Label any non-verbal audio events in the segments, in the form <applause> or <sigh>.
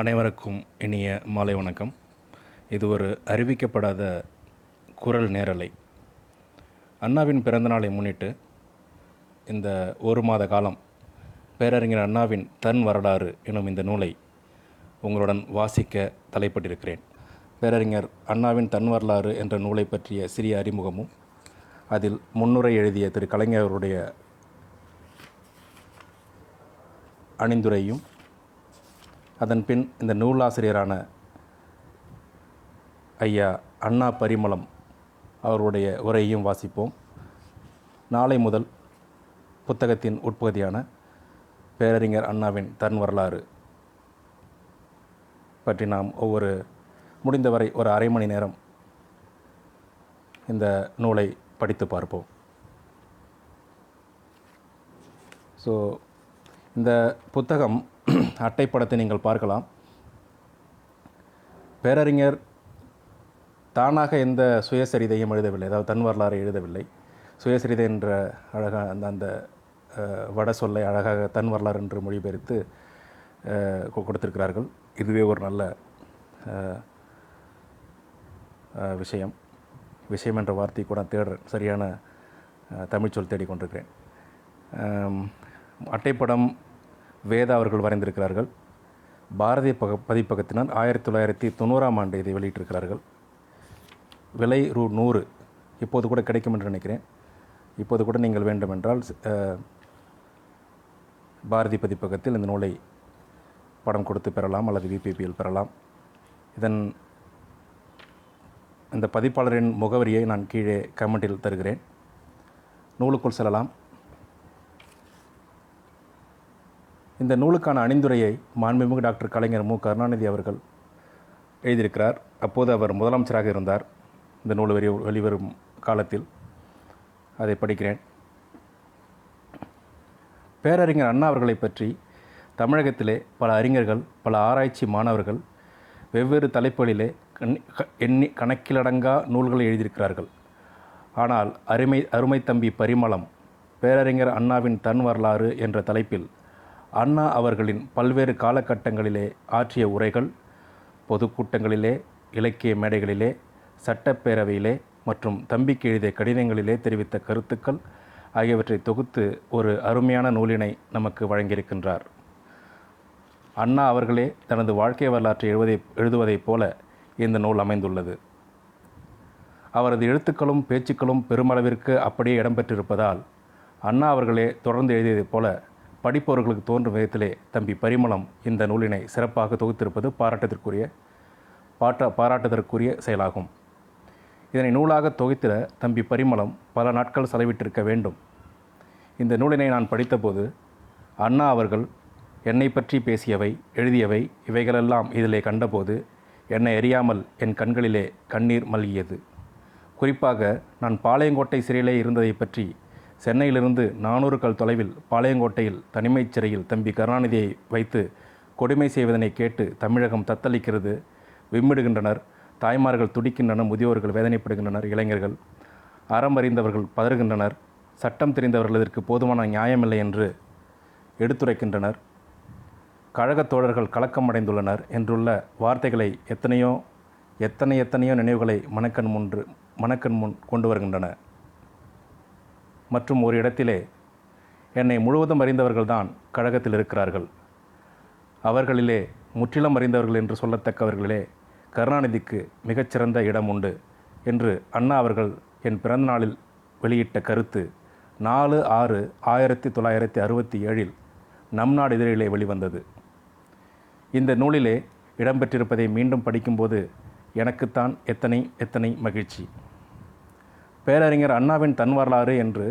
அனைவருக்கும் இனிய மாலை வணக்கம். இது ஒரு அறிவிக்கப்படாத குரல் நேரலை. அண்ணாவின் பிறந்தநாளை முன்னிட்டு இந்த ஒரு மாத காலம் பேரறிஞர் அண்ணாவின் தன் வரலாறு எனும் இந்த நூலை உங்களுடன் வாசிக்க தலைப்பட்டிருக்கிறேன். பேரறிஞர் அண்ணாவின் தன் வரலாறு என்ற நூலை பற்றிய சிறிய அறிமுகமும் அதில் முன்னுரை எழுதிய திரு கலைஞருடைய அணிந்துரையும் அதன் பின் இந்த நூலாசிரியரான ஐயா அண்ணா பரிமளம் அவருடைய உரையையும் வாசிப்போம். நாளை முதல் புத்தகத்தின் உட்பகுதியான பேரறிஞர் அண்ணாவின் தன் வரலாறு பற்றி நாம் ஒவ்வொரு முடிந்தவரை ஒரு அரை மணி நேரம் இந்த நூலை படித்து பார்ப்போம். ஸோ இந்த புத்தகம் <clears throat> அட்டைப்படத்தை நீங்கள் பார்க்கலாம். பேரறிஞர் தானாக எந்த சுயசரிதையும் எழுதவில்லை. அதாவது தன் வரலாறு எழுதவில்லை. சுயசரிதை என்ற அழகாக அந்த அந்த வட சொல்லை அழகாக தன் வரலாறு என்று மொழிபெயர்த்து கொ- கொடுத்திருக்கிறார்கள். இதுவே ஒரு நல்ல விஷயம். விஷயம் என்ற வார்த்தை கூட தேடுறேன் சரியான தமிழ்ச்சொல் தமிழ் சொல் தேடிக்கொண்டிருக்கிறேன் அட்டைப்படம் வேதா அவர்கள் வரைந்திருக்கிறார்கள். பாரதிய பக பதிப்பகத்தினர் ஆயிரத்தி தொள்ளாயிரத்தி தொண்ணூறாம் ஆண்டு இதை வெளியிட்டிருக்கிறார்கள். விலை ரூ நூறு. இப்போது கூட கிடைக்கும் என்று நினைக்கிறேன். இப்போது கூட நீங்கள் வேண்டுமென்றால் பாரதி பதிப்பகத்தில் இந்த நூலை படம் கொடுத்து பெறலாம் அல்லது விபிபியில் பெறலாம். இதன் இந்த பதிப்பாளரின் முகவரியை நான் கீழே கமெண்டில் தருகிறேன். நூலுக்குள் செல்லலாம். இந்த நூலுக்கான அணிந்துரையை மாண்புமிகு டாக்டர் கலைஞர் மு. கருணாநிதி அவர்கள் எழுதியிருக்கிறார். அப்போது அவர் முதலமைச்சராக இருந்தார். இந்த நூல் வெளி வெளிவரும் காலத்தில் அதை படிக்கிறேன். பேரறிஞர் அண்ணா அவர்களை பற்றி தமிழகத்திலே பல அறிஞர்கள் பல ஆராய்ச்சி மாணவர்கள் வெவ்வேறு தலைப்புகளிலே கண் க- எண்ணி கணக்கிலடங்கா நூல்களை எழுதியிருக்கிறார்கள். ஆனால் அருமை அருமை தம்பி பரிமளம் பேரறிஞர் அண்ணாவின் தன் வரலாறு என்ற தலைப்பில் அண்ணா அவர்களின் பல்வேறு காலகட்டங்களிலே ஆற்றிய உரைகள் பொதுக்கூட்டங்களிலே இலக்கிய மேடைகளிலே சட்டப்பேரவையிலே மற்றும் தம்பிக்கு எழுதிய கடிதங்களிலே தெரிவித்த கருத்துக்கள் ஆகியவற்றை தொகுத்து ஒரு அருமையான நூலினை நமக்கு வழங்கியிருக்கின்றார். அண்ணா அவர்களே தனது வாழ்க்கை வரலாற்றை எழுவதை எழுதுவதைப் போல இந்த நூல் அமைந்துள்ளது. அவரது எழுத்துக்களும் பேச்சுக்களும் பெருமளவிற்கு அப்படியே இடம்பெற்றிருப்பதால் அண்ணா அவர்களே தொடர்ந்து எழுதியதைப் போல படிப்பவர்களுக்கு தோன்றும் விதத்திலே தம்பி பரிமளம் இந்த நூலினை சிறப்பாக தொகுத்திருப்பது பாராட்டத்திற்குரிய பாட்ட பாராட்டுதற்குரிய செயலாகும். இதனை நூலாக தொகுத்திட தம்பி பரிமளம் பல நாட்கள் செலவிட்டிருக்க வேண்டும். இந்த நூலினை நான் படித்தபோது அண்ணா அவர்கள் என்னை பற்றி பேசியவை எழுதியவை இவைகளெல்லாம் இதிலே கண்டபோது என்னை அறியாமல் என் கண்களிலே கண்ணீர் மல்கியது. குறிப்பாக நான் பாளையங்கோட்டை சிறையிலே இருந்ததை பற்றி சென்னையிலிருந்து நானூறு கல் தொலைவில் பாளையங்கோட்டையில் தனிமைச் சிறையில் தம்பி கருணாநிதியை வைத்து கொடுமை செய்வதனை கேட்டு தமிழகம் தத்தளிக்கிறது. விம்மிடுகின்றனர். தாய்மார்கள் துடிக்கின்றனர் முதியோர்கள் வேதனைப்படுகின்றனர். இளைஞர்கள் அறம் அறிந்தவர்கள் பதறுகின்றனர். சட்டம் தெரிந்தவர்கள் இதற்கு போதுமான நியாயமில்லை என்று எடுத்துரைக்கின்றனர். கழகத் தோழர்கள் கலக்கமடைந்துள்ளனர் என்றுள்ள வார்த்தைகளை எத்தனையோ எத்தனை எத்தனையோ நினைவுகளை மனக்கண் முன்று மனக்கண் முன் கொண்டு வருகின்றன. மற்றும் ஒரு இடத்திலே என்னை முழுவதும் அறிந்தவர்கள்தான் கழகத்தில் இருக்கிறார்கள். அவர்களிலே முற்றிலும் அறிந்தவர்கள் என்று சொல்லத்தக்கவர்களிலே கருணாநிதிக்கு மிகச்சிறந்த இடம் உண்டு என்று அண்ணா அவர்கள் என் பிறந்தநாளில் வெளியிட்ட கருத்து நாலு ஆறு ஆயிரத்தி தொள்ளாயிரத்தி அறுபத்தி ஏழில் நம் நாடு இதழிலே வெளிவந்தது. இந்த நூலிலே இடம்பெற்றிருப்பதை மீண்டும் படிக்கும்போது எனக்குத்தான் எத்தனை எத்தனை மகிழ்ச்சி. பேரறிஞர் அண்ணாவின் தன் வரலாறு என்று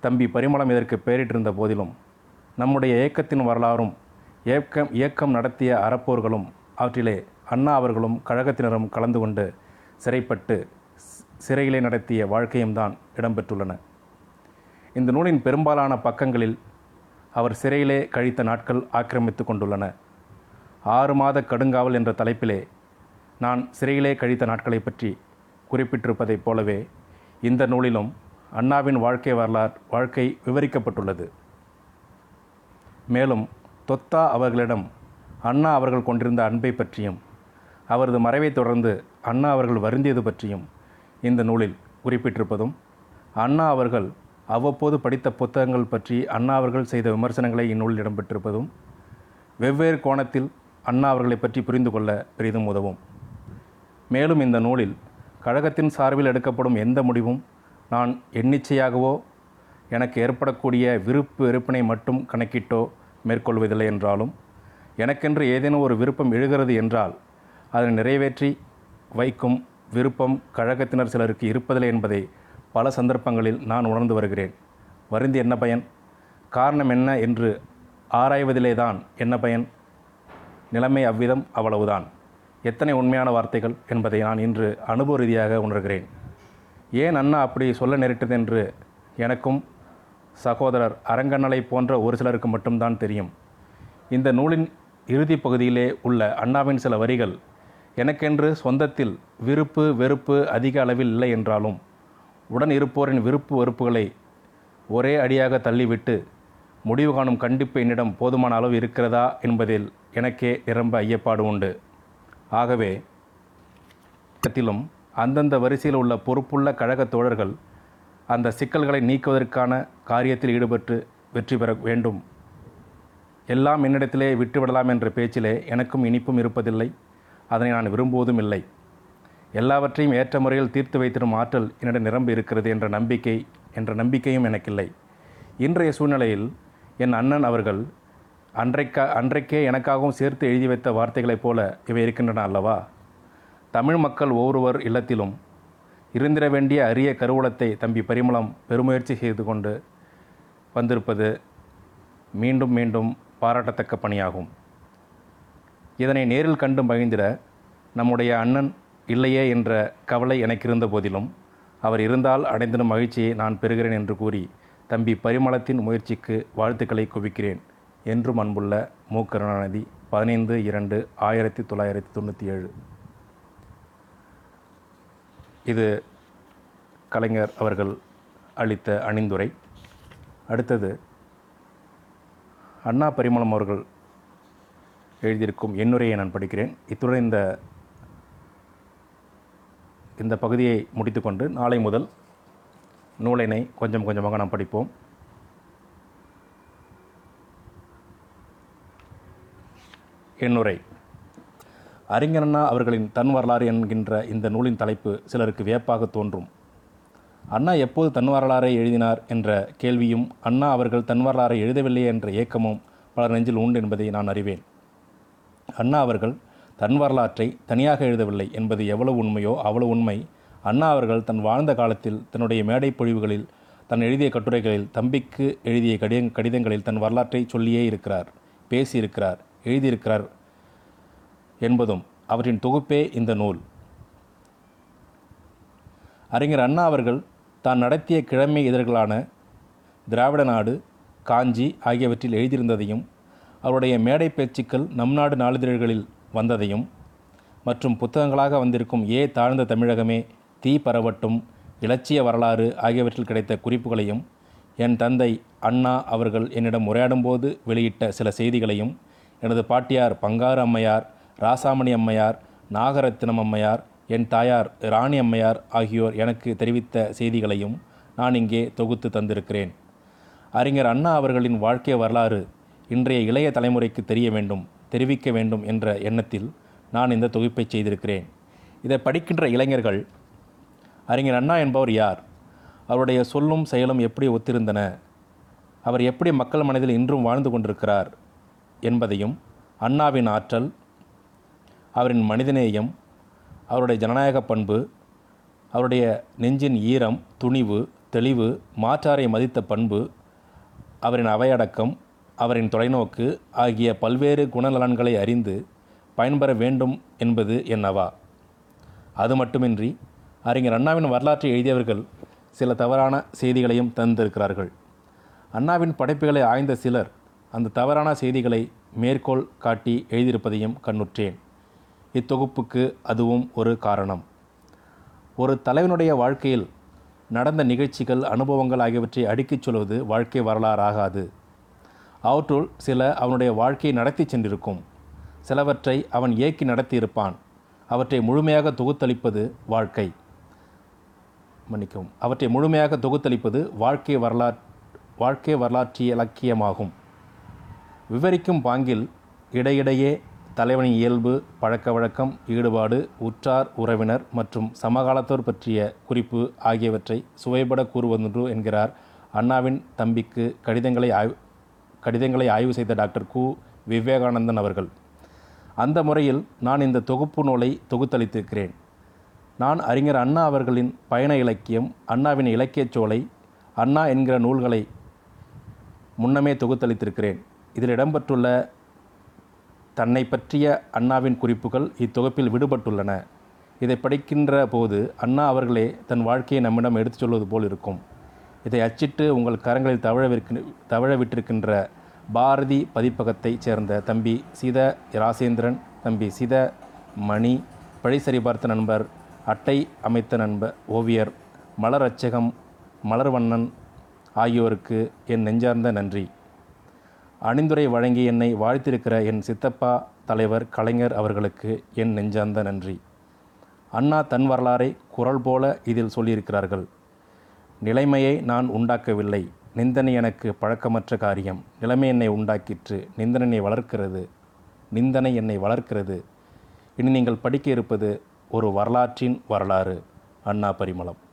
தம்பி பரிமளம் இதற்கு பெயரிட்டிருந்த போதிலும் நம்முடைய இயக்கத்தின் வரலாறும் இயக்கம் இயக்கம் நடத்திய அறப்போர்களும் அவற்றிலே அண்ணா அவர்களும் கழகத்தினரும் கலந்து கொண்டு சிறைப்பட்டு சிறையிலே நடத்திய வாழ்க்கையும் தான் இடம்பெற்றுள்ளன. இந்த நூலின் பெரும்பாலான பக்கங்களில் அவர் சிறையிலே கழித்த நாட்கள் ஆக்கிரமித்து கொண்டுள்ளன. ஆறு மாத கடுங்காவல் என்ற தலைப்பிலே நான் சிறையிலே கழித்த நாட்களை பற்றி குறிப்பிட்டிருப்பதைப் போலவே இந்த நூலிலும் அண்ணாவின் வாழ்க்கை வரலாறு வாழ்க்கை விவரிக்கப்பட்டுள்ளது. மேலும் தொத்தா அவர்களிடம் அண்ணா அவர்கள் கொண்டிருந்த அன்பை பற்றியும் அவரது மறைவைத் தொடர்ந்து அண்ணா அவர்கள் வருந்தியது பற்றியும் இந்த நூலில் குறிப்பிட்டிருப்பதும் அண்ணா அவர்கள் அவ்வப்போது படித்த புத்தகங்கள் பற்றி அண்ணா அவர்கள் செய்த விமர்சனங்களை இந்நூலில் இடம்பெற்றிருப்பதும் வெவ்வேறு கோணத்தில் அண்ணா அவர்களை பற்றி புரிந்து கொள்ள பெரிதும் உதவும். மேலும் இந்த நூலில் கழகத்தின் சார்பில் எடுக்கப்படும் எந்த முடிவும் நான் எண்ணிச்சையாகவோ எனக்கு ஏற்படக்கூடிய விருப்பு வெறுப்பினை மட்டும் கணக்கிட்டோ மேற்கொள்வதில்லை என்றாலும் எனக்கென்று ஏதேனும் ஒரு விருப்பம் எழுகிறது என்றால் அதை நிறைவேற்றி வைக்கும் விருப்பம் கழகத்தினர் சிலருக்கு இருப்பதில்லை என்பதை பல சந்தர்ப்பங்களில் நான் உணர்ந்து வருகிறேன். வருந்தி என்ன பயன்? காரணம் என்ன என்று ஆராய்வதிலே தான் என்ன பயன்? நிலைமை அவ்விதம் அவ்வளவுதான். எத்தனை உண்மையான வார்த்தைகள் என்பதை நான் இன்று அனுபவ ரீதியாக உணர்கிறேன். ஏன் அண்ணா அப்படி சொல்ல நேரிட்டது என்று எனக்கும் சகோதரர் அரங்கண்ணலை போன்ற ஒரு சிலருக்கு மட்டும்தான் தெரியும். இந்த நூலின் இறுதி பகுதியிலே உள்ள அண்ணாவின் சில வரிகள் எனக்கென்று சொந்தத்தில் விருப்பு வெறுப்பு அதிக அளவில் இல்லை என்றாலும் உடன் இருப்போரின் விருப்பு வெறுப்புகளை ஒரே அடியாக தள்ளிவிட்டு முடிவு காணும் கண்டிப்பு என்னிடம் போதுமான அளவு இருக்கிறதா என்பதில் எனக்கே நிரம்ப ஐயப்பாடு உண்டு. ஆகவே த்திலும் அந்தந்த வரிசையில் உள்ள பொறுப்புள்ள கழக தோழர்கள் அந்த சிக்கல்களை நீக்குவதற்கான காரியத்தில் ஈடுபட்டு வெற்றி பெற வேண்டும். எல்லாம் என்னிடத்திலே விட்டுவிடலாம் என்ற பேச்சிலே எனக்கும் இனிப்பும் இருப்பதில்லை. அதனை நான் விரும்புவதும் இல்லை. எல்லாவற்றையும் ஏற்ற முறையில் தீர்த்து வைத்திடும் ஆற்றல் என்னிடம் நிரம்பி இருக்கிறது என்ற நம்பிக்கை என்ற நம்பிக்கையும் எனக்கில்லை. இன்றைய சூழ்நிலையில் என் அண்ணன் அவர்கள் அன்றைக்கா அன்றைக்கே எனக்காகவும் சேர்த்து எழுதி வைத்த வார்த்தைகளைப் போல இவை இருக்கின்றன அல்லவா? தமிழ் மக்கள் ஒவ்வொருவர் இல்லத்திலும் இருந்திட வேண்டிய அரிய கருவூலத்தை தம்பி பரிமளம் பெருமுயற்சி செய்து கொண்டு வந்திருப்பது மீண்டும் மீண்டும் பாராட்டத்தக்க பணியாகும். இதனை நேரில் கண்டு மகிழ்ந்திட நம்முடைய அண்ணன் இல்லையே என்ற கவலை எனக்கு இருந்த போதிலும் அவர் இருந்தால் அடைந்திடும் மகிழ்ச்சியை நான் பெறுகிறேன் என்று கூறி தம்பி பரிமளத்தின் முயற்சிக்கு வாழ்த்துக்களை குவிக்கிறேன். என்றும் அன்புள்ள மு. கருணாநிதி பதினைந்து இரண்டு ஆயிரத்தி தொள்ளாயிரத்தி தொண்ணூற்றி ஏழு இது கலைஞர் அவர்கள் அளித்த அணிந்துரை. அடுத்தது அண்ணா பரிமளம் அவர்கள் எழுதியிருக்கும் எண்ணுரையை நான் படிக்கிறேன். இத்துடன் இந்த இந்த பகுதியை முடித்துக்கொண்டு நாளை முதல் நூலினை கொஞ்சம் கொஞ்சமாக நாம் படிப்போம். என்னுரை அறிஞரண்ணா அவர்களின் தன் வரலாறு என்கின்ற இந்த நூலின் தலைப்பு சிலருக்கு வியப்பாக தோன்றும். அண்ணா எப்போது தன் வரலாறை எழுதினார் என்ற கேள்வியும் அண்ணா அவர்கள் தன் வரலாறை எழுதவில்லையே என்ற ஏக்கமும் பலர் நெஞ்சில் உண்டு என்பதை நான் அறிவேன். அண்ணா அவர்கள் தன் வரலாற்றை தனியாக எழுதவில்லை என்பது எவ்வளவு உண்மையோ அவ்வளவு உண்மை. அண்ணா அவர்கள் தன் வாழ்ந்த காலத்தில் தன்னுடைய மேடை பொழிவுகளில் தன் எழுதிய கட்டுரைகளில் தம்பிக்கு எழுதிய கடித கடிதங்களில் தன் வரலாற்றை சொல்லியே இருக்கிறார் பேசியிருக்கிறார். எழுதியிருக்கிறார் என்பதும் அவற்றின் தொகுப்பே இந்த நூல். அறிஞர் அண்ணா அவர்கள் தான் நடத்திய கிழமை இதழ்களான திராவிட நாடு காஞ்சி ஆகியவற்றில் எழுதியிருந்ததையும் அவருடைய மேடை பேச்சுக்கள் நம் நாடு நாளிதழ்களில் வந்ததையும் மற்றும் புத்தகங்களாக வந்திருக்கும் ஏ தாழ்ந்த தமிழகமே தீ பரவட்டும் இலட்சிய வரலாறு ஆகியவற்றில் கிடைத்த குறிப்புகளையும் என் தந்தை அண்ணா அவர்கள் என்னிடம் உரையாடும்போது வெளியிட்ட சில செய்திகளையும் எனது பாட்டியார் பங்காறு அம்மையார் ராசாமணி அம்மையார் நாகரத்தினம் அம்மையார் என் தாயார் ராணி அம்மையார் ஆகியோர் எனக்கு தெரிவித்த செய்திகளையும் நான் இங்கே தொகுத்து தந்திருக்கிறேன். அறிஞர் அண்ணா அவர்களின் வாழ்க்கை வரலாறு இன்றைய இளைய தலைமுறைக்கு தெரிய வேண்டும் தெரிவிக்க வேண்டும் என்ற எண்ணத்தில் நான் இந்த தொகுப்பை செய்திருக்கிறேன். இதை படிக்கின்ற இளைஞர்கள் அறிஞர் அண்ணா என்பவர் யார்? அவருடைய சொல்லும் செயலும் எப்படி ஒத்திருந்தன? அவர் எப்படி மக்கள் மனதில் இன்றும் வாழ்ந்து கொண்டிருக்கிறார்? என்பதையும் அண்ணாவின் ஆற்றல் அவரின் மனிதநேயம் அவருடைய ஜனநாயக பண்பு அவருடைய நெஞ்சின் ஈரம் துணிவு தெளிவு மாற்றாரை மதித்த பண்பு அவரின் அவையடக்கம் அவரின் தொலைநோக்கு ஆகிய பல்வேறு குணநலன்களை அறிந்து பயன்பெற வேண்டும் என்பது என்னவா அது மட்டுமின்றி அறிஞர் அண்ணாவின் வரலாற்றை எழுதியவர்கள் சில தவறான செய்திகளையும் தந்திருக்கிறார்கள். அண்ணாவின் படைப்புகளை ஆய்ந்த சிலர் அந்த தவறான செய்திகளை மேற்கோள் காட்டி எழுதியிருப்பதையும் கண்ணுற்றேன். இத்தொகுப்புக்கு அதுவும் ஒரு காரணம். ஒரு தலைவனுடைய வாழ்க்கையில் நடந்த நிகழ்ச்சிகள் அனுபவங்கள் ஆகியவற்றை அடுக்கிச் சொல்வது வாழ்க்கை வரலாறாகாது. அவற்றுள் சில அவனுடைய வாழ்க்கையை நடத்தி சென்றிருக்கும். சிலவற்றை அவன் இயக்கி நடத்தியிருப்பான். அவற்றை முழுமையாக தொகுத்தளிப்பது வாழ்க்கை. மன்னிக்கவும். அவற்றை முழுமையாக தொகுத்தளிப்பது வாழ்க்கை வரலாற் வாழ்க்கை வரலாற்றிய இலக்கியமாகும் விவரிக்கும் பாங்கில் இடையிடையே தலைவனின் இயல்பு பழக்க வழக்கம் ஈடுபாடு உற்றார் உறவினர் மற்றும் சமகாலத்தோர் பற்றிய குறிப்பு ஆகியவற்றை சுவைபட கூறுவதுண்டு என்கிறார் அண்ணாவின் தம்பிக்கு கடிதங்களை ஆய்வு கடிதங்களை ஆய்வு செய்த டாக்டர் கு. விவேகானந்தன் அவர்கள். அந்த முறையில் நான் இந்த தொகுப்பு நூலை தொகுத்தளித்திருக்கிறேன். நான் அறிஞர் அண்ணா அவர்களின் பயண இலக்கியம் அண்ணாவின் இலக்கியச் சோலை அண்ணா என்கிற நூல்களை முன்னமே தொகுத்தளித்திருக்கிறேன். இதில் இடம்பெற்றுள்ள தன்னை பற்றிய அண்ணாவின் குறிப்புகள் இத்தொகுப்பில் விடுபட்டுள்ளன. இதை படிக்கின்ற போது அண்ணா அவர்களே தன் வாழ்க்கையை நம்மிடம் எடுத்துச் சொல்வது போல் இருக்கும். இதை அச்சிட்டு உங்கள் கரங்களில் தவழவிருக்க தவழ விட்டிருக்கின்ற பாரதி பதிப்பகத்தைச் சேர்ந்த தம்பி சீத ராசேந்திரன் தம்பி சீத மணி பழி சரிபார்த்த நண்பர் அட்டை அமைத்த நண்பர் ஓவியர் மலர் அச்சகம் மலர்வண்ணன் ஆகியோருக்கு என் நெஞ்சார்ந்த நன்றி. அணிந்துரை வழங்கி என்னை வாழ்த்திருக்கிற என் சித்தப்பா தலைவர் கலைஞர் அவர்களுக்கு என் நெஞ்சார்ந்த நன்றி. அண்ணா தன் வரலாறை குரல் போல இதில் சொல்லியிருக்கிறார்கள். நிலைமையை நான் உண்டாக்கவில்லை. நிந்தனை எனக்கு பழக்கமற்ற காரியம். நிலைமை என்னை உண்டாக்கிற்று. நிந்தனை வளர்க்கிறது. நிந்தனை என்னை வளர்க்கிறது. இனி நீங்கள் படிக்க இருப்பது ஒரு வரலாற்றின் வரலாறு. அண்ணா பரிமளம்.